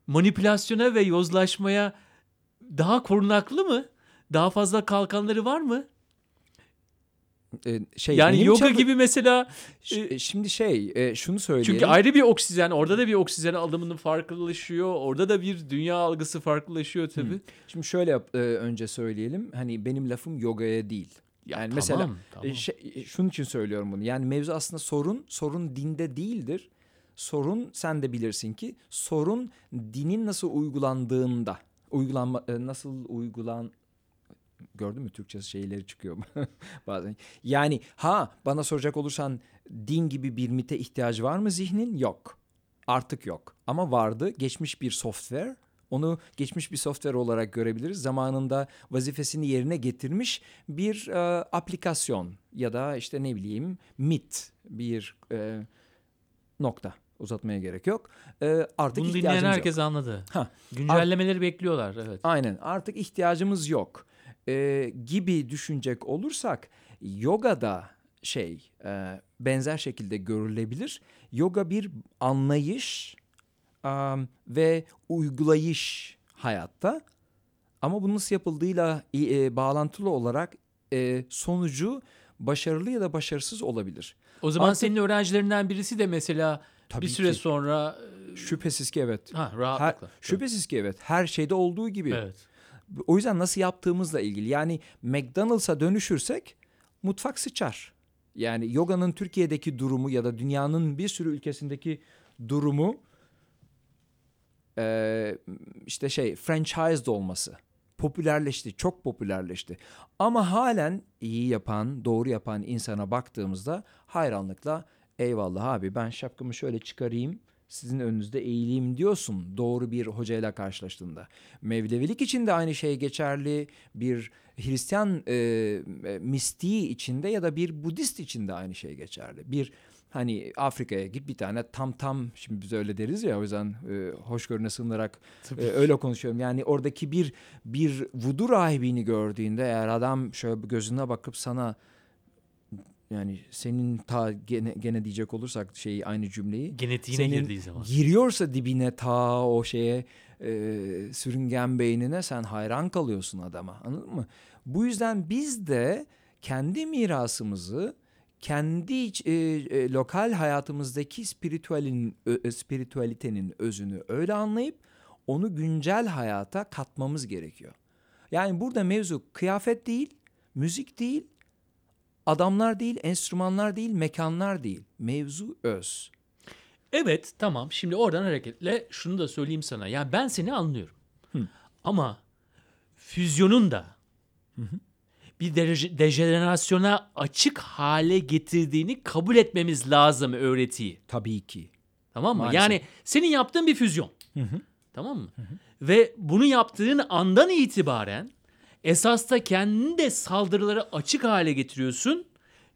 manipülasyona ve yozlaşmaya daha korunaklı mı? Daha fazla kalkanları var mı? Ee, şey Yani yoga çalı- gibi mesela Ş- e, şimdi şey e, şunu söyleyelim. çünkü ayrı bir oksijen, orada da bir oksijen alımının farklılaşıyor. Orada da bir dünya algısı farklılaşıyor tabii. Şimdi şöyle yap, e, önce söyleyelim. Hani benim lafım yogaya değil. Ya Yani tamam, mesela tamam. e, şey, e, şunun için söylüyorum bunu. Yani mevzu aslında sorun sorun dinde değildir. Sorun sen de bilirsin ki sorun dinin nasıl uygulandığında. Uygulanma e, nasıl uygulan gördün mü Türkçe şeyleri çıkıyor bazen. Yani ha bana soracak olursan din gibi bir mite ihtiyacı var mı zihnin? Yok. Artık yok. Ama vardı. Geçmiş bir software. Onu geçmiş bir software olarak görebiliriz. Zamanında vazifesini yerine getirmiş bir e, aplikasyon ya da işte ne bileyim MIT bir e, nokta. Uzatmaya gerek yok. E, artık Bunu dinleyen ihtiyacımız yok. herkes anladı. Ha, Güncellemeleri bekliyorlar evet. Aynen artık ihtiyacımız yok Ee, gibi düşünecek olursak yogada şey e, benzer şekilde görülebilir. Yoga bir anlayış am, ve uygulayış hayatta ama bu nasıl yapıldığıyla e, bağlantılı olarak e, sonucu başarılı ya da başarısız olabilir. O zaman Artık- senin öğrencilerinden birisi de mesela Tabii bir süre ki. sonra Şüphesiz ki evet. ha Her, rahatlıkla. şüphesiz ki evet. Her şeyde olduğu gibi. Evet. O yüzden nasıl yaptığımızla ilgili. Yani McDonald's'a dönüşürsek mutfak sıçar. Yani yoganın Türkiye'deki durumu ya da dünyanın bir sürü ülkesindeki durumu eee, işte şey franchised olması. Popülerleşti, çok popülerleşti. Ama halen iyi yapan, doğru yapan insana baktığımızda hayranlıkla eyvallah abi ben şapkamı şöyle çıkarayım sizin önünüzde eğileyim diyorsun doğru bir hocayla karşılaştığında. Mevlevilik için de aynı şey geçerli. Bir Hristiyan e, e, mistiği içinde ya da bir Budist için de aynı şey geçerli. Bir hani Afrika'ya git bir tane tam tam şimdi biz öyle deriz ya o yüzden e, hoşgörüne sığınarak e, öyle konuşuyorum. Yani oradaki bir bir vudu rahibini gördüğünde eğer adam şöyle gözüne bakıp sana yani senin ta gene, gene diyecek olursak şeyi aynı cümleyi Genetiğine senin girdiği zaman. giriyorsa dibine ta o şeye e, sürüngen beynine sen hayran kalıyorsun adama anladın mı? Bu yüzden biz de kendi mirasımızı kendi iç- e, e, lokal hayatımızdaki spiritüelin ö- e, spiritüalitenin özünü öyle anlayıp onu güncel hayata katmamız gerekiyor. Yani burada mevzu kıyafet değil, müzik değil, adamlar değil, enstrümanlar değil, mekanlar değil. Mevzu öz. Evet tamam şimdi oradan hareketle şunu da söyleyeyim sana. Yani ben seni anlıyorum. Ama füzyonun da bir derece, dejenerasyona açık hale getirdiğini kabul etmemiz lazım öğretiyi. Tabii ki. Tamam mı? Maalesef. Yani senin yaptığın bir füzyon. Tamam mı? Ve bunu yaptığın andan itibaren esas da kendini de saldırılara açık hale getiriyorsun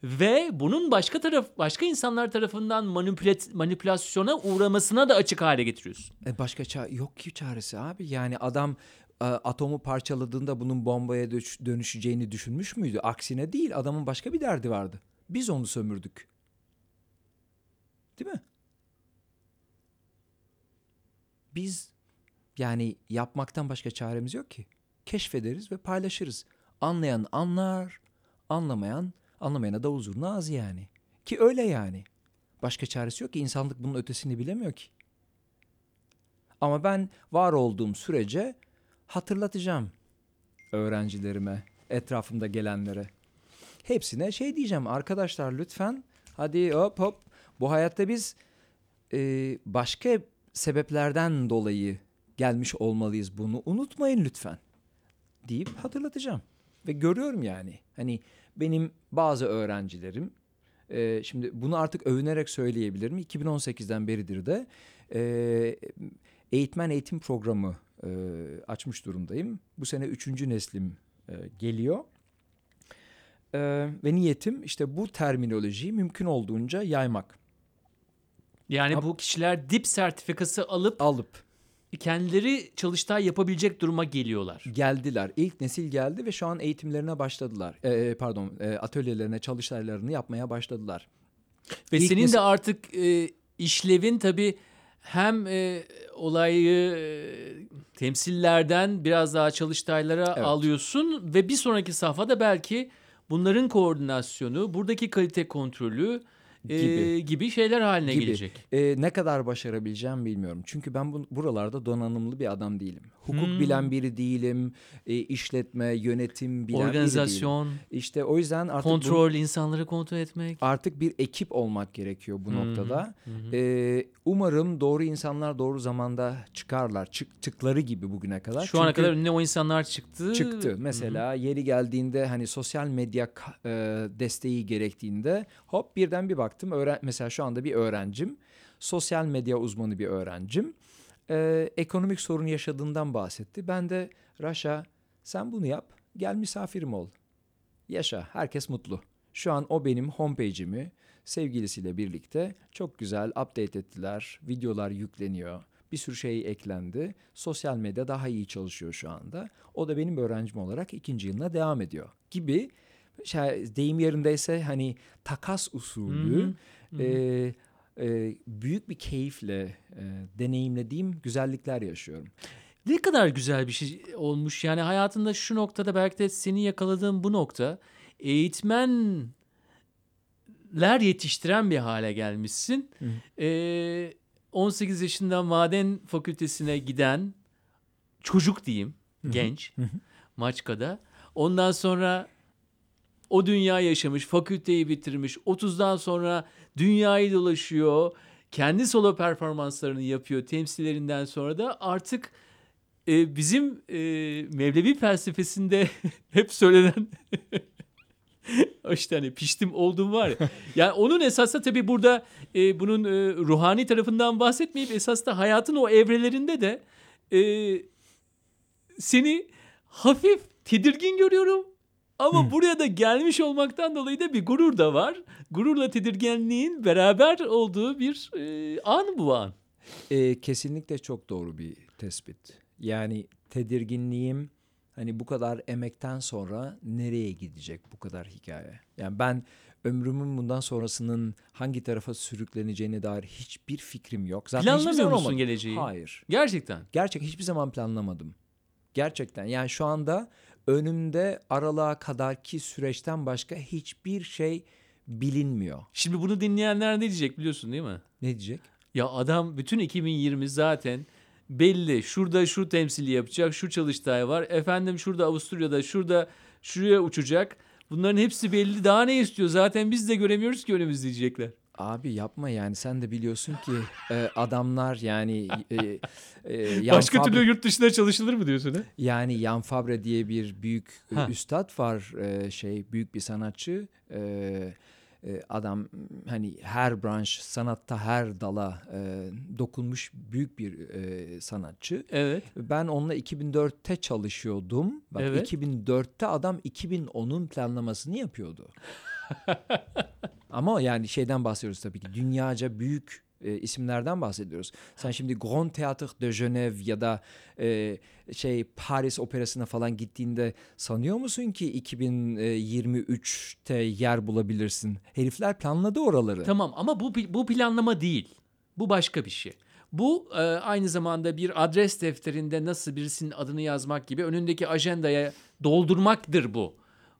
ve bunun başka taraf başka insanlar tarafından manipülat, manipülasyona uğramasına da açık hale getiriyorsun. E başka ça- yok ki çaresi abi. Yani adam e, atomu parçaladığında bunun bombaya dönüş- dönüşeceğini düşünmüş müydü? Aksine değil. Adamın başka bir derdi vardı. Biz onu sömürdük. Değil mi? Biz yani yapmaktan başka çaremiz yok ki. Keşfederiz ve paylaşırız. Anlayan anlar, anlamayan anlamayana davul zurna az yani. Ki öyle yani. Başka çaresi yok ki insanlık bunun ötesini bilemiyor ki. Ama ben var olduğum sürece hatırlatacağım öğrencilerime, etrafımda gelenlere. Hepsine şey diyeceğim arkadaşlar lütfen hadi hop hop bu hayatta biz e, başka sebeplerden dolayı gelmiş olmalıyız bunu unutmayın lütfen deyip hatırlatacağım. Ve görüyorum yani hani benim bazı öğrencilerim e, şimdi bunu artık övünerek söyleyebilirim 2018'den beridir de e, eğitmen eğitim programı e, açmış durumdayım. Bu sene üçüncü neslim e, geliyor. E, ve niyetim işte bu terminolojiyi mümkün olduğunca yaymak. Yani Ab- bu kişiler dip sertifikası alıp Alıp kendileri çalıştay yapabilecek duruma geliyorlar. geldiler. İlk nesil geldi ve şu an eğitimlerine başladılar. E, pardon e, atölyelerine çalıştaylarını yapmaya başladılar. Ve İlk senin nesil- de artık e, işlevin tabii hem e, olayı e, temsillerden biraz daha çalıştaylara Evet. alıyorsun ve bir sonraki safhada belki bunların koordinasyonu, buradaki kalite kontrolü e, Gibi. gibi şeyler haline Gibi. gelecek. E, ne kadar başarabileceğim bilmiyorum. Çünkü ben bu, buralarda donanımlı bir adam değilim. Hukuk Hmm. bilen biri değilim. E, işletme, yönetim bilen biri değilim. Organizasyon, İşte o yüzden artık bu- kontrol, insanları kontrol etmek. artık bir ekip olmak gerekiyor bu hı, noktada. hı hı. Umarım doğru insanlar doğru zamanda çıkarlar. Çıktıkları gibi bugüne kadar. Şu ana Çünkü kadar önüne o insanlar çıktı. çıktı. Mesela yeri geldiğinde hani sosyal medya e, desteği gerektiğinde hop birden bir baktım. Öğren mesela şu anda bir öğrencim. Sosyal medya uzmanı bir öğrencim. Ee, ekonomik sorun yaşadığından bahsetti. Ben de Raşa sen bunu yap. Gel misafirim ol. Yaşa. Herkes mutlu. Şu an o benim homepage'imi sevgilisiyle birlikte çok güzel update ettiler. Videolar yükleniyor. Bir sürü şey eklendi. Sosyal medya daha iyi çalışıyor şu anda. O da benim öğrencim olarak ikinci yılına devam ediyor. Gibi şey, deyim yerindeyse hani takas usulü hı, e, e, büyük bir keyifle e, deneyimlediğim güzellikler yaşıyorum. Ne kadar güzel bir şey olmuş. Yani hayatında şu noktada belki de seni yakaladığın bu nokta eğitmenler yetiştiren bir hale gelmişsin. Hı. Ee, 18 yaşında maden fakültesine giden çocuk diyeyim, genç Hı hı. Maçka'da. Ondan sonra o dünya yaşamış, fakülteyi bitirmiş. 30'dan sonra dünyayı dolaşıyor. Kendi solo performanslarını yapıyor temsillerinden sonra da artık e, bizim e, Mevlevi felsefesinde hep söylenen işte hani piştim oldum var ya. Yani onun esasında tabii burada e, bunun e, ruhani tarafından bahsetmeyip esasında hayatın o evrelerinde de e, seni hafif tedirgin görüyorum. Ama buraya da gelmiş olmaktan dolayı da bir gurur da var. Gururla tedirginliğin beraber olduğu bir e, an bu an. E, kesinlikle çok doğru bir tespit. Yani tedirginliğim hani bu kadar emekten sonra nereye gidecek bu kadar hikaye? Yani ben ömrümün bundan sonrasının hangi tarafa sürükleneceğine dair hiçbir fikrim yok. Zaten hiçbir Planlamıyor zaman musun olmadı. geleceği? Hayır. Gerçekten. Gerçek hiçbir zaman planlamadım. Gerçekten. Yani şu anda önümde aralığa kadarki süreçten başka hiçbir şey bilinmiyor. Şimdi bunu dinleyenler ne diyecek biliyorsun değil mi? Ne diyecek? Ya adam bütün 2020 zaten belli. Şurada şu temsili yapacak, şu çalıştay var. Efendim şurada Avusturya'da, şurada şuraya uçacak. Bunların hepsi belli. Daha ne istiyor? Zaten biz de göremiyoruz ki önümüzde diyecekler. Abi yapma yani sen de biliyorsun ki e, adamlar yani e, e, Başka Fabre- türlü yurt dışında çalışılır mı diyorsun ha? yani Jan Fabre diye bir büyük e, Ha. üstad var e, şey büyük bir sanatçı E, e, adam hani her branş sanatta her dala e, dokunmuş büyük bir e, sanatçı. Evet. Ben onunla 2004'te çalışıyordum. Bak Evet. 2004'te adam 2010'un planlamasını yapıyordu. Ama yani şeyden bahsediyoruz tabii ki. Dünyaca büyük e, isimlerden bahsediyoruz. Sen şimdi Grand Théâtre de Genève ya da e, şey Paris Operası'na falan gittiğinde sanıyor musun ki 2023'te yer bulabilirsin? Herifler planladı oraları. Tamam ama bu bu planlama değil. Bu başka bir şey. Bu e, aynı zamanda bir adres defterinde nasıl birisinin adını yazmak gibi önündeki ajandaya doldurmaktır bu.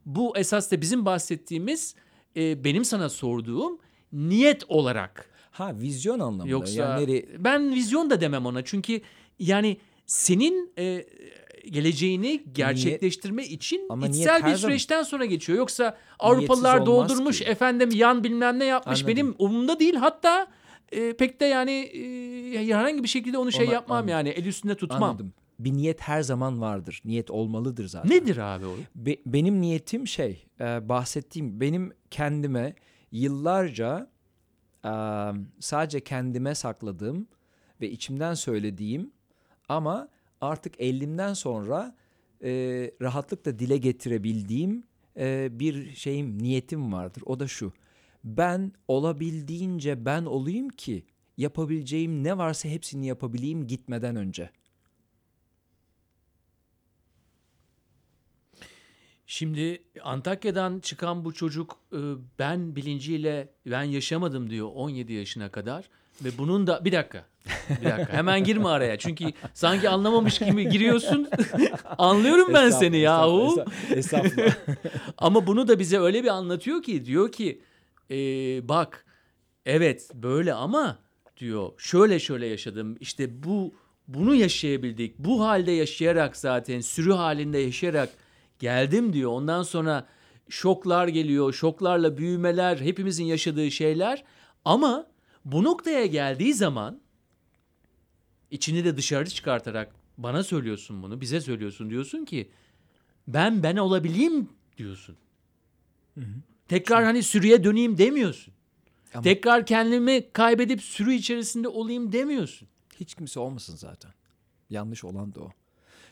Bu esas da bizim bahsettiğimiz e, benim sana sorduğum niyet olarak. Ha vizyon anlamında. Yoksa yani nereye- ben vizyon da demem ona çünkü yani senin e, geleceğini gerçekleştirme için Ama içsel bir süreçten sonra geçiyor. Yoksa Avrupalılar doldurmuş ki. efendim yan bilmem ne yapmış Anladım. benim umurumda değil hatta e, pek de yani e, herhangi bir şekilde onu şey Ona- yapmam anladım. yani el üstünde tutmam. Anladım. Bir niyet her zaman vardır. Niyet olmalıdır zaten. Nedir abi o? Be- benim niyetim şey, e, bahsettiğim benim kendime yıllarca sadece kendime sakladığım ve içimden söylediğim ama artık elimden sonra e, rahatlıkla dile getirebildiğim e, bir şeyim, niyetim vardır. O da şu. Ben olabildiğince ben olayım ki yapabileceğim ne varsa hepsini yapabileyim gitmeden önce. Şimdi Antakya'dan çıkan bu çocuk e, ben bilinciyle ben yaşamadım diyor 17 yaşına kadar ve bunun da bir dakika. Bir dakika. Hemen girme araya. Çünkü sanki anlamamış gibi giriyorsun. Anlıyorum ben seni yahu. Estağfurullah. Ama bunu da bize öyle bir anlatıyor ki diyor ki e, bak evet böyle ama diyor şöyle şöyle yaşadım işte bu bunu yaşayabildik bu halde yaşayarak zaten sürü halinde yaşayarak geldim diyor ondan sonra şoklar geliyor şoklarla büyümeler hepimizin yaşadığı şeyler ama bu noktaya geldiği zaman içini de dışarı çıkartarak bana söylüyorsun bunu bize söylüyorsun diyorsun ki ben ben olabileyim diyorsun. Tekrar hani sürüye döneyim demiyorsun. Ama- Tekrar kendimi kaybedip sürü içerisinde olayım demiyorsun. Hiç kimse olmasın zaten. Yanlış olan da o.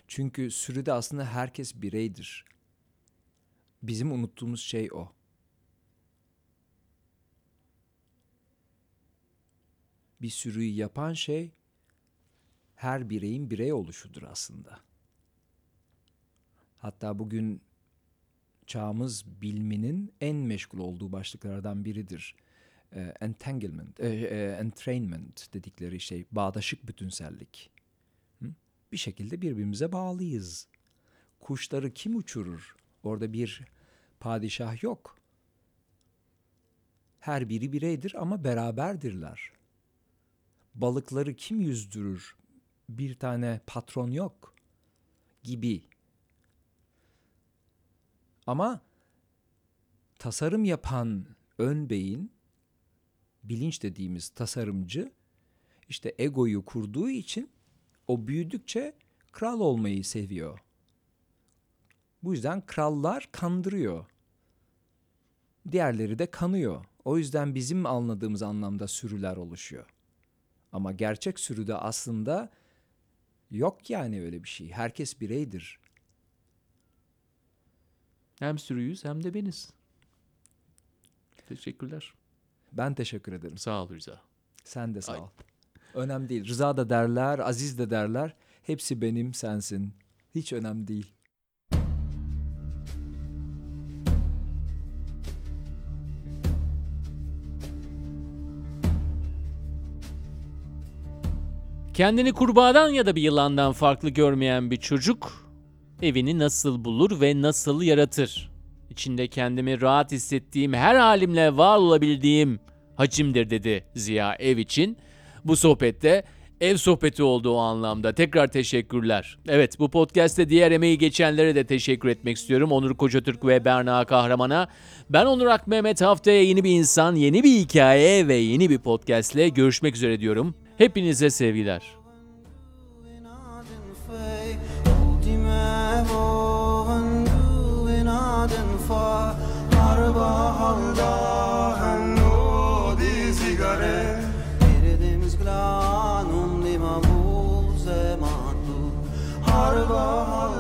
Çünkü sürüde aslında herkes bireydir. Bizim unuttuğumuz şey o. Bir sürüyü yapan şey her bireyin birey oluşudur aslında. Hatta bugün çağımız bilminin en meşgul olduğu başlıklardan biridir. E, entanglement, e, e, entrainment dedikleri şey, bağdaşık bütünsellik. Bir şekilde birbirimize bağlıyız. Kuşları kim uçurur? Orada bir padişah yok. Her biri bireydir ama beraberdirler. Balıkları kim yüzdürür? Bir tane patron yok gibi. Ama tasarım yapan ön beyin, bilinç dediğimiz tasarımcı işte egoyu kurduğu için o büyüdükçe kral olmayı seviyor. Bu yüzden krallar kandırıyor. Diğerleri de kanıyor. O yüzden bizim anladığımız anlamda sürüler oluşuyor. Ama gerçek sürüde aslında yok yani öyle bir şey. Herkes bireydir. Hem sürüyüz hem de beniz. Teşekkürler. Ben teşekkür ederim. Sağ ol Rıza. Sen de sağ Ay. ol. Önemli değil. Rıza da derler, Aziz de derler. Hepsi benim, sensin. Hiç önemli değil. Kendini kurbağadan ya da bir yılandan farklı görmeyen bir çocuk evini nasıl bulur ve nasıl yaratır? İçinde kendimi rahat hissettiğim her halimle var olabildiğim hacimdir dedi Ziya ev için. Bu sohbette ev sohbeti olduğu o anlamda. Tekrar teşekkürler. Evet bu podcast'te diğer emeği geçenlere de teşekkür etmek istiyorum. Onur Kocatürk ve Berna Kahraman'a. Ben Onur Ak haftaya yeni bir insan, yeni bir hikaye ve yeni bir podcast'le görüşmek üzere diyorum. Hepinize sevgiler. Arba halda horrible.